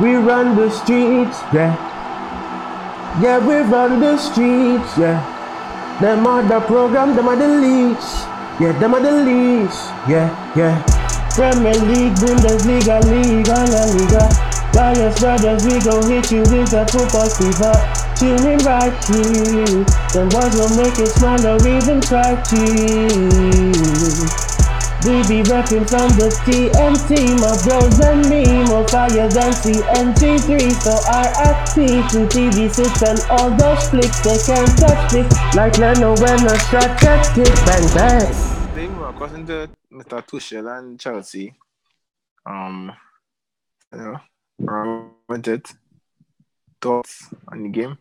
We run the streets, yeah. Yeah, we run the streets, yeah. Them are the program, them are the leads. Yeah, them are the leads. Yeah, yeah. Premier League, Bundesliga, Liga, La Liga. Dallas Brothers, we gon' hit you with that football fever. In right here. Them boys will make you smile or even cry cheese. We be reppin' from the TNT, my bros and me, more fire than CNC3. So RFP to TV6 and all those flicks, they can't touch this. Like Leno when a shot gets kick, bang bang. They were according to Mr. Tuchel and Chelsea. Um, you know, around it. Thoughts on the game?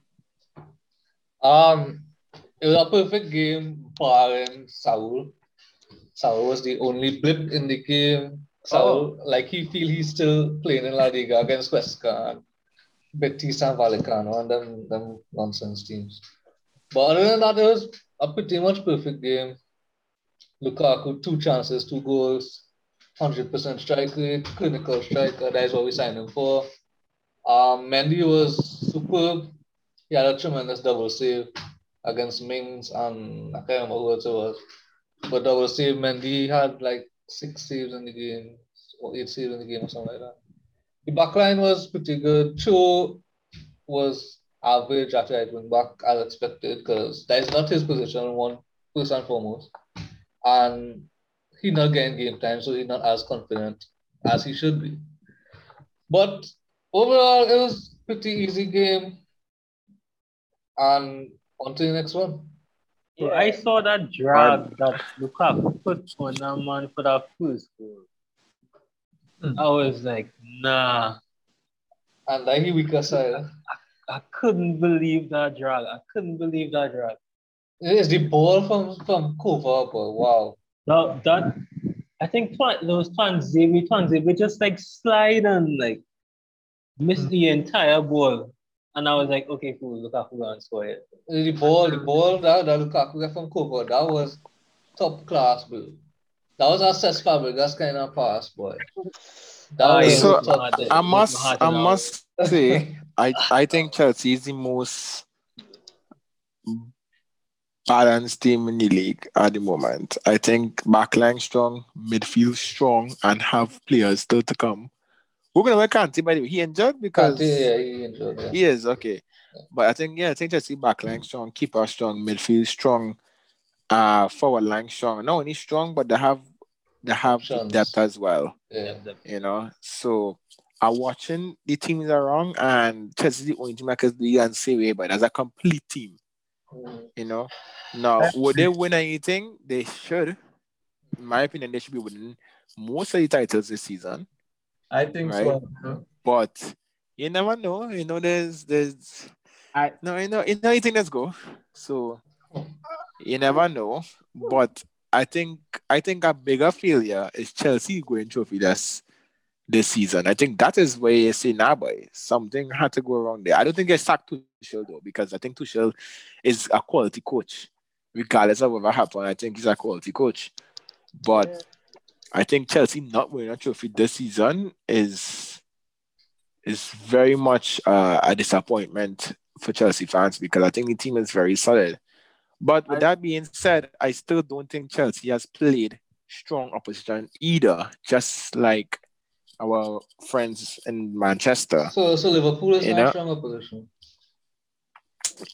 Um, it was a perfect game, barring Saul. Saul was the only blip in the game. Saul, like he feel he's still playing in La Liga against Huesca and Betis and Vallecano and them, them nonsense teams. But other than that, it was a pretty much perfect game. Lukaku, two chances, two goals, 100% strike rate, clinical striker. That is what we signed him for. Um, Mendy was superb. He had a tremendous double save against Mings and I can't remember who it was. But double save, Mendy had like six saves in the game, or eight saves in the game, or something like that. The backline was pretty good. Cho was average after I went back as expected because that is not his position, one first and foremost. And he not getting game time, so he's not as confident as he should be. But overall, it was pretty easy game. And on to the next one. So I saw that drag that Lukaku put on that man for that first goal. Hmm. I was like, nah. And like he weaker side. I couldn't believe that drag. I couldn't believe that drag. It is the ball from from Kova, but wow. That, that I think Twan, those Tuanzebe, Tuanzebe just like slide and like miss hmm. the entire ball. And I was like, okay, cool, Lukaku gonna score it. The ball, the ball that, that Lukaku got from Kova, that was top class, bro. That was a Cesc Fabregas kind of pass, boy. That Oh, was. So top. I must, I must say, I, I think Chelsea is the most balanced team in the league at the moment. I think backline strong, midfield strong, and have players still to come. We're gonna work Kante by the way. He injured because Kante, yeah, he enjoyed it. he is okay. But I think yeah, I think Chelsea backline strong, keeper strong, midfield strong, uh forward line strong. Not only strong, but they have they have the Options. depth as well. Yeah. You know, so I'm watching the teams around and Chelsea is the only team I can do and say way, but as a complete team, Mm. you know. Now, would they win anything? They should. In my opinion, they should be winning most of the titles this season. I think Right. so. But you never know. You know, there's there's I- no, you know, you know anything let's go. So you never know. But I think I think a bigger failure is Chelsea going trophy this this season. I think that is where you say nah boy, something had to go wrong there. I don't think they sacked Tuchel though, because I think Tuchel is a quality coach. Regardless of whatever happened, I think he's a quality coach. But I think Chelsea not winning a trophy this season is is very much uh, a disappointment for Chelsea fans because I think the team is very solid. But with that being said, I still don't think Chelsea has played strong opposition either, just like our friends in Manchester. So, so Liverpool is You not know? strong opposition.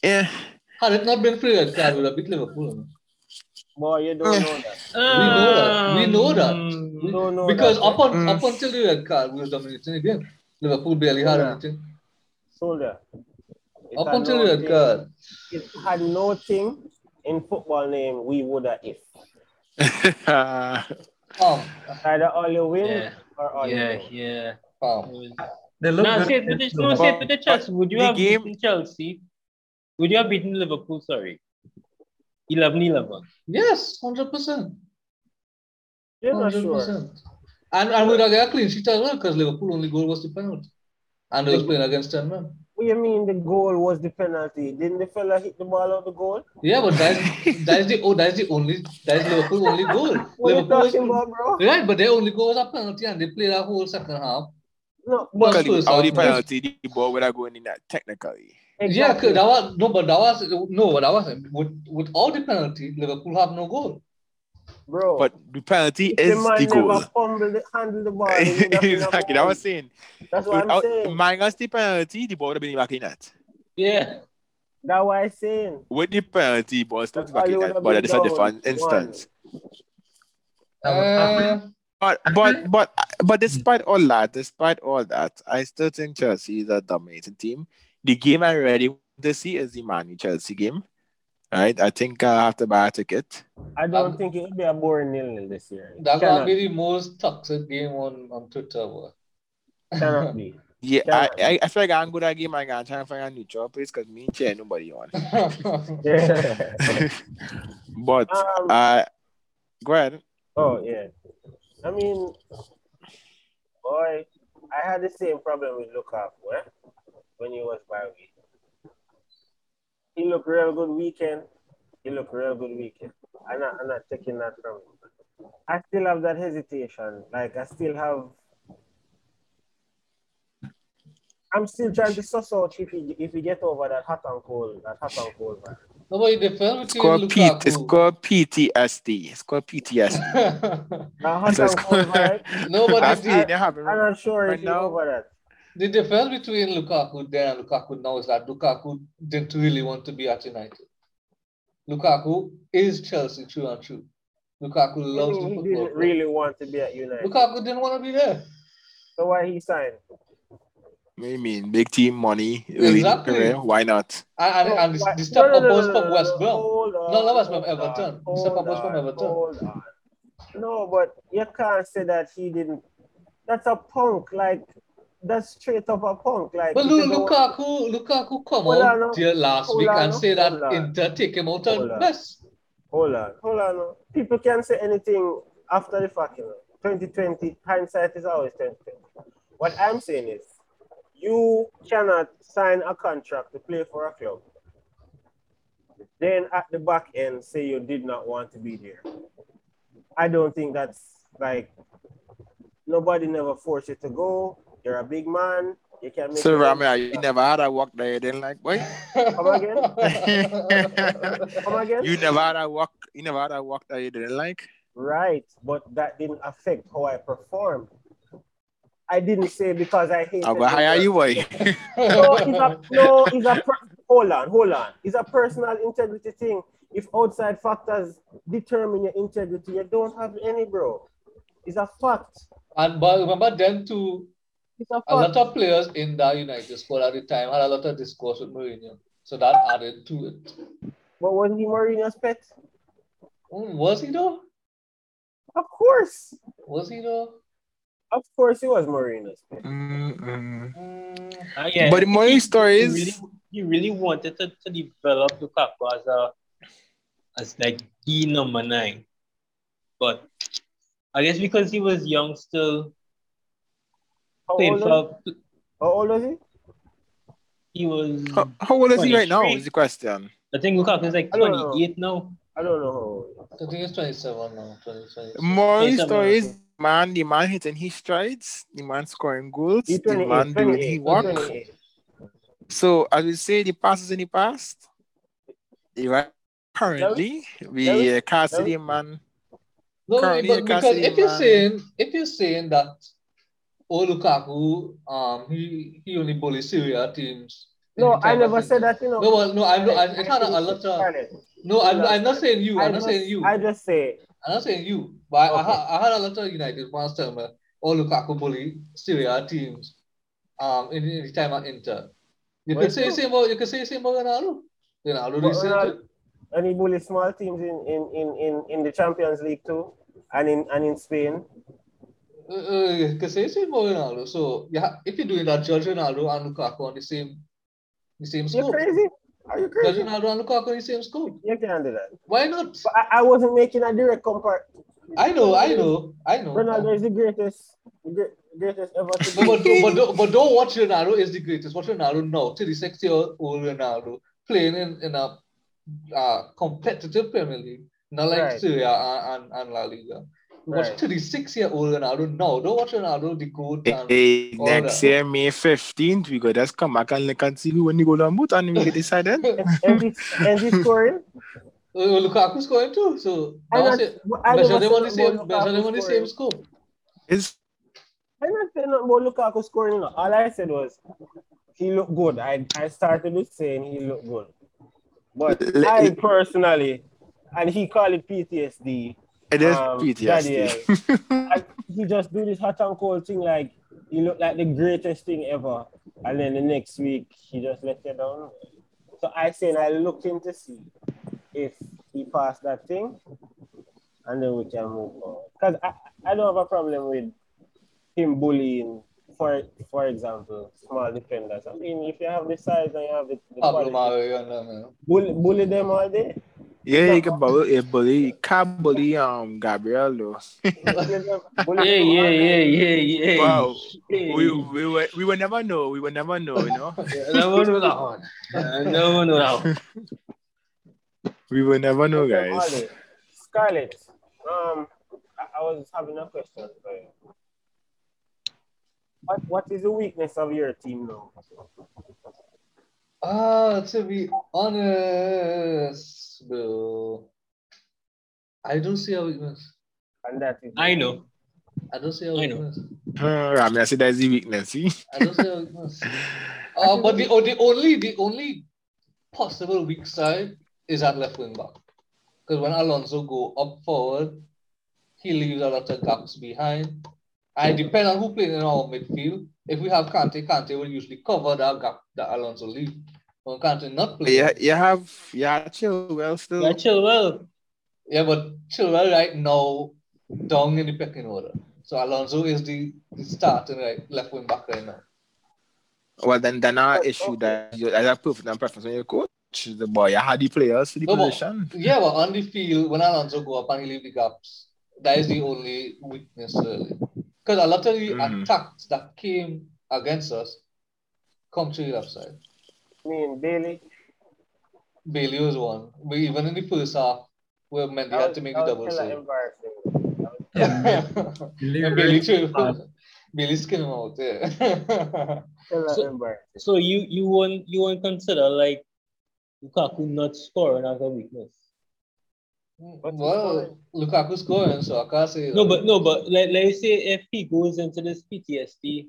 Yeah, Had it not been for the red card, we would have beat Liverpool. No? Boy, you don't know that. We know that. We know that. Um, We- don't because that, up, on, Mm. up until the red card, we was dominating the game. Liverpool barely had Yeah. anything. Soldier. It Up had until the red nothing- card. It had no thing in football name we would have if. Um, Either all you win Yeah. or all yeah, you lose. yeah. um, They look No, good say it with the, no, the say it the Chelsea. Would you have game- beaten Chelsea? Would you have beaten Liverpool? Sorry. 11 11. yes, 100%. You're not 100%. sure. And, and we'd have got a clean sheet as well because Liverpool only goal was the penalty. And they was playing against 10 men. What do you mean the goal was the penalty? Didn't the fella hit the ball out the goal? Yeah, but that's that's the oh that's the only that's Liverpool only goal. What are you Liverpool was, talking about, bro? right, but their only goal was a penalty and they played that whole second half No, But but Technically, first out off, the this- penalty, the ball would have gone in that technically. Yeah, exactly. that was no, but that was no, but that wasn't. With with all the penalty, Liverpool have no goal. bro. But the penalty if is the man the goal. never fumble the, handle the ball. he would have been a exactly. That was saying. That's what I'm saying. minus the penalty, the ball would have been back in net. Yeah. That's what I'm saying. With the penalty, ball still back in it would But been that is a down different instance. Uh, But but but but despite all that, despite all that, I still think Chelsea is a dominating team. The game I'm ready to see is the Man U Chelsea game. Right? I think I have to buy a ticket. I don't Um, think it'll be a boring nil nil this year. That will be the most toxic game on on Twitter. Boy. cannot be. Yeah, I, Yeah. I, I feel like I'm good at game. I'm gonna try and find a neutral place because me and Chair nobody on. Yeah. but um, uh go ahead. oh yeah. I mean, boy, I had the same problem with Lukaku eh? When he was by me. He looked real good weekend. He looked real good weekend. I'm not, I'm not taking that from him. I still have that hesitation. Like I still have. I'm still trying to suss out if he if he get over that hot and cold, that hot and cold man. no, but It's called P it's called PTSD. It's called PTSD. That hot So it's and cold called- vibe. no, but That's the, the they have it I'm not sure Right if he's now- over that. The difference between Lukaku then and Lukaku now is that Lukaku didn't really want to be at United. Lukaku is Chelsea true and true. Lukaku loves mean, the he football. didn't really want to be at United. Lukaku didn't want to be there. So why he signed? What do you mean? Big team money. Really Exactly. career, Why not? And, and, No, and the, why- the step no, no, up no, was no, from no, West no, Brom. No, that was from Everton. on, The step up was from Everton. No, but you can't say that he didn't. That's a punk. Like that's straight up a punk. Like But if you Lu- don't- Lukaku, Lukaku come out on, no. last Hold week on, and say that Inter take him out on on. best. Hold on, hold on. no. People can say anything after the fact. You know, 2020 hindsight is always 2020. What I'm saying is, you cannot sign a contract to play for a club. Then at the back end, say you did not want to be there. I don't think that's like nobody never forced you to go. You're a big man. You can make. So your own Rami, you never had a walk there, you didn't like boy? Come again? Come again? You never had a walk you never had a walk that you didn't like? Right, but that didn't affect how I performed. I didn't say because I hate. I'll go hire you boy. No, it's a no. It's a per- hold on, hold on. It's a personal integrity thing. If outside factors determine your integrity, you don't have any, bro. It's a fact. and but remember then too, It's a a lot of players in that United squad at the time had a lot of discourse with Mourinho. So that added to it. But was he Mourinho's pet? Hmm, was he though? Of course, Was he though? of course, he was Mourinho's pet. Mm-mm. Hmm. Uh, yeah. But the more he, story he is really, he really wanted to, to develop Lukaku as a as like the number nine. But I guess because he was young still How playing old, was, for how old was he? he was how, how old is he right now? Is the question. I think Lukaku is like I don't know. 28 now. I don't know. I think it's 27 now. 20, 27. More Yes, I'm story not is man, the man hitting his strides, the man scoring goals, the man doing his work. So as we say, the past is in the past. Right currently, we There uh, can't see the man. No, Currently, but because if you're man. saying if you're saying that oh Lukaku, um, he he only bullies Serie A teams. No, I never said that. You know. No, well, no, I'm not. I, Scarlett, it had a, a think- lot of. No, I'm, I'm not saying you. I I'm not just, saying you. I just say I'm not saying you. But I, I, had, I had a lot of United fans tell me, oh Lukaku bully Serie A teams, um, in, in the time at Inter. You Well, could say same about you can say same about Ronaldo. Ronaldo But the same Ronaldo- thing. and he bullied small teams in, in, in, in, in the Champions League too, and in and in Spain. Uh, uh, you could say same about Ronaldo. So yeah, if you're doing that, judge Ronaldo and Lukaku on the same the same school. You scope. crazy? Are you Judge crazy? Ronaldo and Lukaku on the same scope. You can't do that. Why not? I, I wasn't making a direct comparison. I know, I know, I know. Ronaldo is the greatest, the gre- greatest ever to No, be. but, don't- but, don't- but don't watch Ronaldo is the greatest. Watch Ronaldo now, 36 year old Ronaldo, playing in, in a uh, competitive Premier League, not like Right. Serie A and, and, and La Liga. Watch Right. 36 year old Ronaldo now. Don't watch Ronaldo the goat and Hey, all next that. year, May 15th, we go just come back and look and see who when you go down boot and we get decided. And he's, and he's scoring. Uh, Lukaku's going too. So I now not- say, I measure never them on the same about measure them on the same scoring. scope. It's I'm not saying nothing about Lukaku scoring. no. All I said was he looked good. I, I started with saying he looked good. But Le- I personally, and he called it PTSD. It is Um, PTSD. I, he just do this hot and cold thing like he looked like the greatest thing ever. And then the next week he just let you down. So I saying I look in to see if he passed that thing and then we can move on. Because I, I don't have a problem with him bullying for for example small defenders. I mean if you have the size and you have the, the quality, Mario and them, you know. bully, bully them all day. Yeah, you can bully, you bully, can't bully um Gabriel though. Bully them- bully Yeah, yeah, yeah, yeah, yeah. Wow. Yeah. We, we, will, we will never know. We will never know, you know. I never know that one. I never know that one. We will never know, guys. Ollie. Scarlett, um, I, I was having a question for you. What What is the weakness of your team now? Ah, to be honest, bro. I don't see a weakness. And that is I know. I don't see a I know. weakness. Uh, I mean, I say that's the weakness. See? I don't see a weakness. Uh, but the, oh, the only the only possible weak side is at left wing back. Because when Alonso go up forward, he leaves a lot of gaps behind. I depend on who plays in our midfield. If we have Kante, Kante will usually cover that gap that Alonso leave. When Kante not playing, Yeah, you have yeah, Chilwell still. Yeah, Chilwell. Yeah, but Chilwell right now down in the pecking order. So Alonso is the, the starting right left wing back right now. Well, then then our But, issue okay. that you as a perfect and preference when you coach the boy, you had the players for the No, but- position. Yeah, but on the field, when Alonso go up and he leave the gaps, that is the only weakness really. Because a lot of the Mhm. attacks that came against us come to the left side. I mean, Bailey. Bailey was one. We, even in the first half, we Mendy That had to make that the double save. embarrassing. That was- Yeah, Really, And Bailey too. bad. Bailey skin him out, yeah. So- So you you won't you won't consider like Lukaku not scoring as a weakness. well, Lukaku scoring, so I can't say No, but uh, no, but let let's say if he goes into this PTSD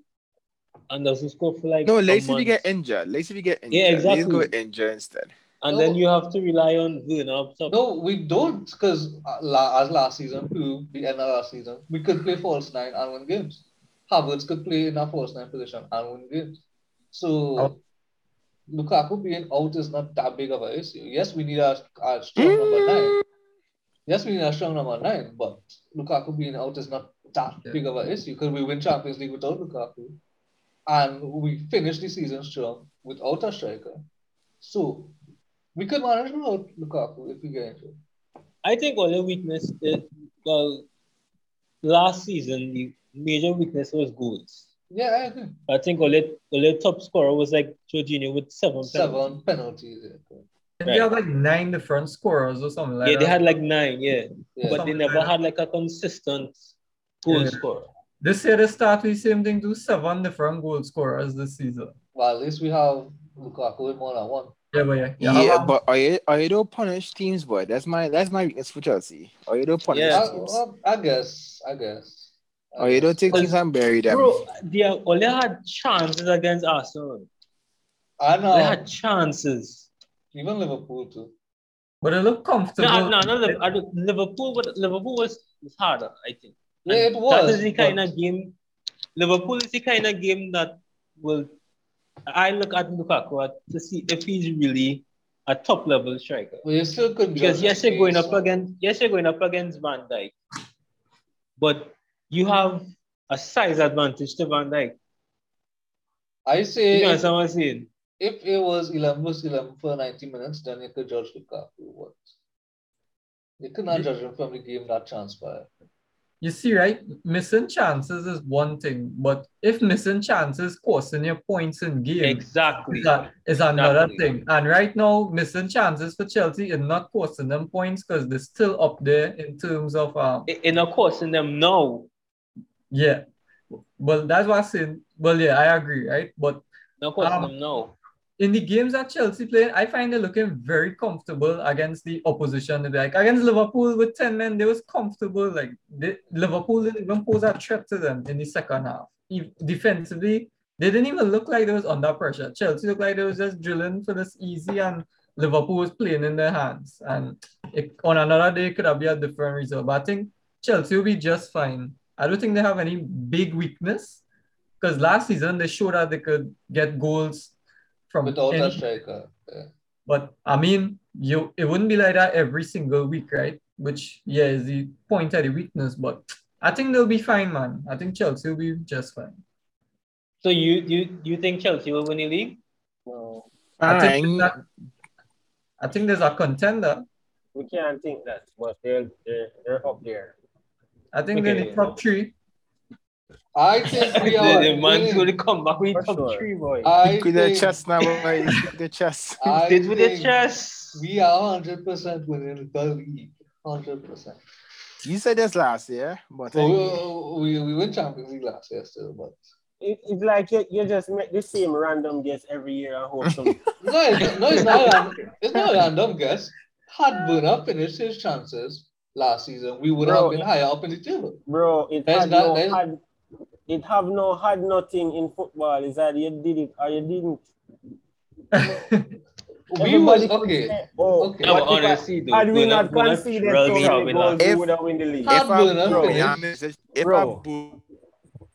and doesn't score for like No, a let's if you get injured. Let's if you get injured. Yeah, Let's exactly. go injured instead. and No. then you have to rely on Werner up top. No, we don't, because uh, la- as last season proved, the end of last season, we could play false nine and win games. Havertz could play in a false nine position and win games. So Oh. Lukaku being out is not that big of an issue. Yes, we need a, a strong number nine. Yes, we need a strong number nine, but Lukaku being out is not that Yeah. big of an issue because we win Champions League without Lukaku, and we finished the season strong without a striker. So we could manage without Lukaku if we get into it. I think only weakness is well last season the major weakness was goals. Yeah, I agree. I think only only top scorer was like Jorginho with seven. Seven penalties. yeah. And they have like nine different scorers or something like Yeah, that. they had like nine, yeah. Yeah. But they never had like a consistent goal Yeah. scorer. This year they start with same thing, do seven different goal scorers this season. well, at least we have Lukaku with more than one. Yeah, but yeah. Yeah, how about- but are you are you don't punish teams, boy? That's my that's my weakness for Chelsea. Are you don't punish Yeah. I, teams? well, I guess. I guess. I Or you don't guess. take teams and bury them. Bro, they only had chances against Arsenal. I know. They had chances. Even Liverpool too. but they look comfortable. No, no, no. I don't- Liverpool, but Liverpool was, was harder, I think. Yeah, it was, That is the kind but- of game. Liverpool is the kind of game that will. I look at Lukaku to see if he's really a top level striker. But you still couldn't Because yes, you're going up against yes, you're going up against Van Dijk, but you have a size advantage to Van Dijk. I say You if, understand what I'm saying? if it was 11 versus 11 for 90 minutes, then you could judge Lukaku. What? You could not judge him from the game that transpired. You see, right? Missing chances is one thing, but if missing chances costing your points in games, Exactly. is, a, is another Exactly. thing. And right now, missing chances for Chelsea is not costing them points because they're still up there in terms of um I- In a course in them no. yeah. Well, that's what I'm saying. Well, yeah, I agree, right? But No course Um, in them now. In the games that Chelsea play, I find they're looking very comfortable against the opposition. Like against Liverpool with 10 men, they was comfortable. Like they, Liverpool didn't even pose a threat to them in the second half. If, defensively, they didn't even look like they was under pressure. Chelsea looked like they was just drilling for this easy and Liverpool was playing in their hands. And it, on another day, it could have been a different result. But I think Chelsea will be just fine. I don't think they have any big weakness because last season they showed that they could get goals from Without any a striker. Uh, yeah. but I mean, you it wouldn't be like that every single week, right? Which yeah is the point of the weakness. But I think they'll be fine, man. I think Chelsea will be just fine. So you you you think Chelsea will win the league? No, I think Fine. that- I think there's a contender. we can't think that, but they're they're, they're up there. I think they're in the top three. I think we the, are. the man's going to come back with For top sure. three, boy. I With the chest now, boy. The chest. I Did with the chest. We are 100% winning the league. 100%. You said this last year, but I- So we, we, we win Champions League last year still, but It, it's like you, you just make the same random guess every year and hope some. no, it's, no, it's not. ran- It's not a random guess. Had Buna finished his chances last season, we would Bro, have been higher up in the table. Bro, it There's had not- no had it have no had nothing in football. Is that you did it or you didn't. We was okay. say, oh, Okay. What but if I- honestly, had we not Buna conceded drilled so many goals, we would have win the league. Had if I Buna honest, if I boo,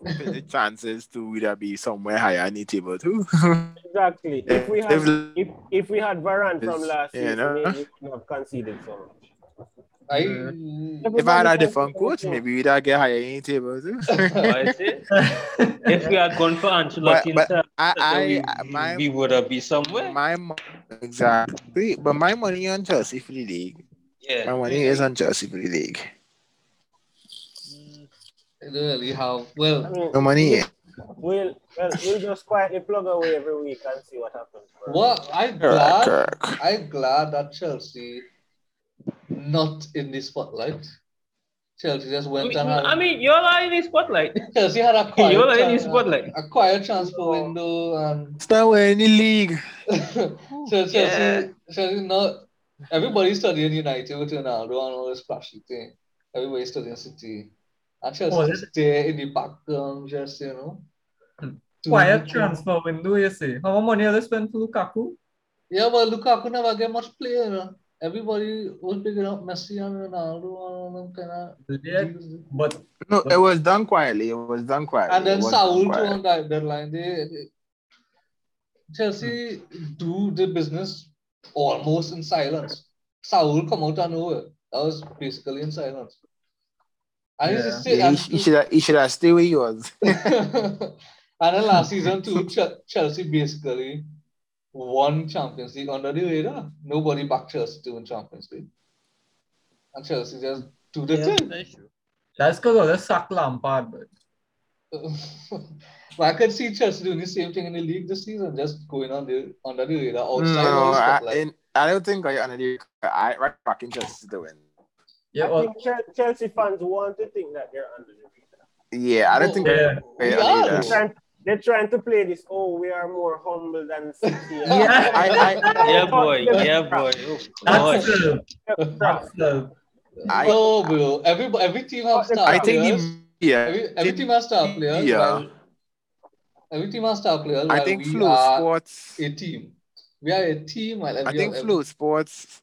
the chances to either be somewhere higher in the table too. Exactly. If we had If- if, if we had Varane from last you season, know. we wouldn't have conceded so much. I, if I had a different coach, maybe we'd have get higher in the table too. I. If we had gone for Ancelotti But- but instead, I, we, I, I- my, we would have been somewhere. my, mo- exactly. But my money on Chelsea for the league. yeah. My money is on Chelsea for the league. Mm, I don't really have. I Well, mean, My money is. we'll well, we'll just quietly plug away every week and see what happens. Well, I'm glad. Kirk. I'm glad that Chelsea not in the spotlight. Chelsea just I went mean, and had, I mean, you're all in the spotlight. Chelsea had a quiet, You're all in the spotlight. a quiet transfer oh. window and Still in the league. so Chelsea, Yeah. Chelsea not everybody's studying United with Ronaldo and all this flashy thing. Everybody's studying City. And Chelsea Oh, just there in the background, just you know. Doing Quiet the- transfer window, you say. How much money are they spend for Lukaku? Yeah, but Lukaku never get much play. You know? Everybody was picking up Messi and Ronaldo and all them kind of. Yeah, but No, it was done quietly. It was done quietly. And then Saul done too on that deadline. They, they Chelsea do the business almost in silence. Saul come out of nowhere. That was basically in silence. And Yeah. it's Yeah, he, he should have he should have stayed where he was. and then last season too, Ch- Chelsea basically won Champions League under the radar. Nobody backed Chelsea to win Champions League. And Chelsea just do the Yeah, thing. that's true. that's because of the sack Lampard. But but I could see Chelsea doing the same thing in the league this season, just going on the under the radar outside No, I, in, I don't think I under the I right back in Chelsea to win. yeah, I well, think Chelsea fans want to think that they're under the radar. Yeah, I don't think oh, Yeah. they We under are. the They're trying, they're trying to play this. Oh, we are more humble than City. Yeah. I, I, Yeah, boy. Yeah, boy. Oh, that's gosh. the, that's the, I, no, bro. Every every team has star I think players. the yeah, every, every team has star players. Yeah. while- every team has star players. I think we Flow are Sports. a team. We are a team. I think every, Flow Sports,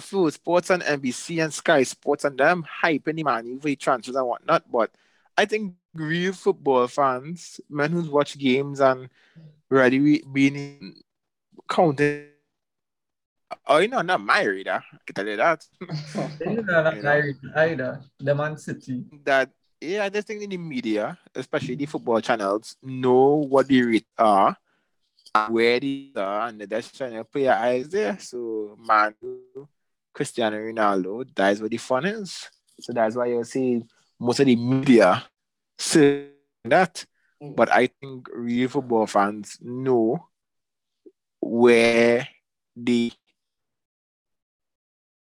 Flow Sports and NBC and Sky Sports and them hyping the man for the transfers and whatnot. But I think real football fans, men who watch games and ready being counting. Oh, you know, not my reader. I can tell you that. they're not You know. either. The Man City. that yeah, I just think in the media, especially the football channels, know what the rates are, and where they are, and they're just trying to put your eyes there. So, man, Cristiano Ronaldo, that's where the fun is. So that's why you'll see most of the media say that. But I think real football fans know where the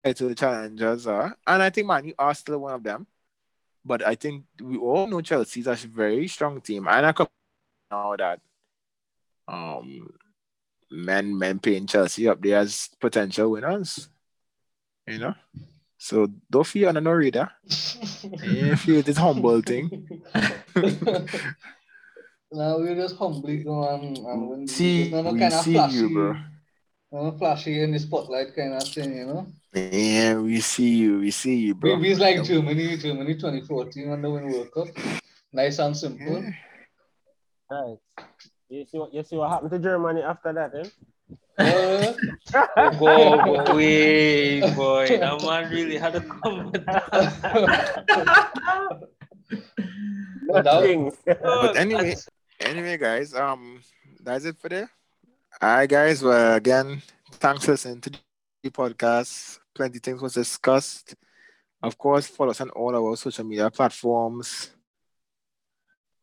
title challengers are. And I think Man U are still one of them. But I think we all know Chelsea's a very strong team. And I could now that um men men paying Chelsea up there as potential winners. You know? So don't feel on no reader. You feel this humble thing. now we're just humbly going and when See, there's no we kind of see flashy, you, bro. no flashy in the spotlight kind of thing, you know. Yeah, we see you, we see you, bro. Maybe it's like Germany, Germany 2014 when they win World Cup. Nice and simple. Yeah. Right. You see what you see what happened to Germany after that, eh? Uh, Go, go away, boy. That man really had a comment. no doubt. But anyway, anyway, guys, um, that's it for there. All right, guys. Well, again, thanks for listening to the podcast. Plenty things was discussed. Of course, follow us on all our social media platforms.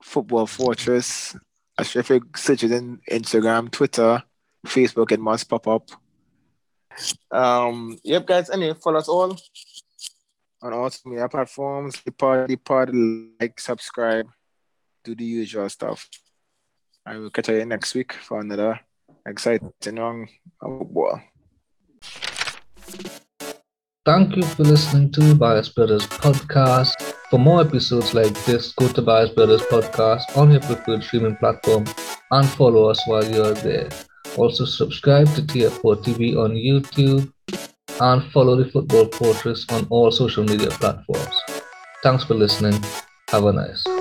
Football Fortress. I sure if search it in Instagram, Twitter, Facebook, it must pop up. Um, yep, guys. Anyway, follow us all on all media platforms. The pod, the pod, like, subscribe, do the usual stuff. And we'll catch you next week for another exciting young football. Thank you for listening to Bias Brothers Podcast. For more episodes like this, go to Bias Brothers Podcast on your preferred streaming platform and follow us while you're there. Also, subscribe to TF4 TV on YouTube and follow the Football Fortress on all social media platforms. Thanks for listening. Have a nice.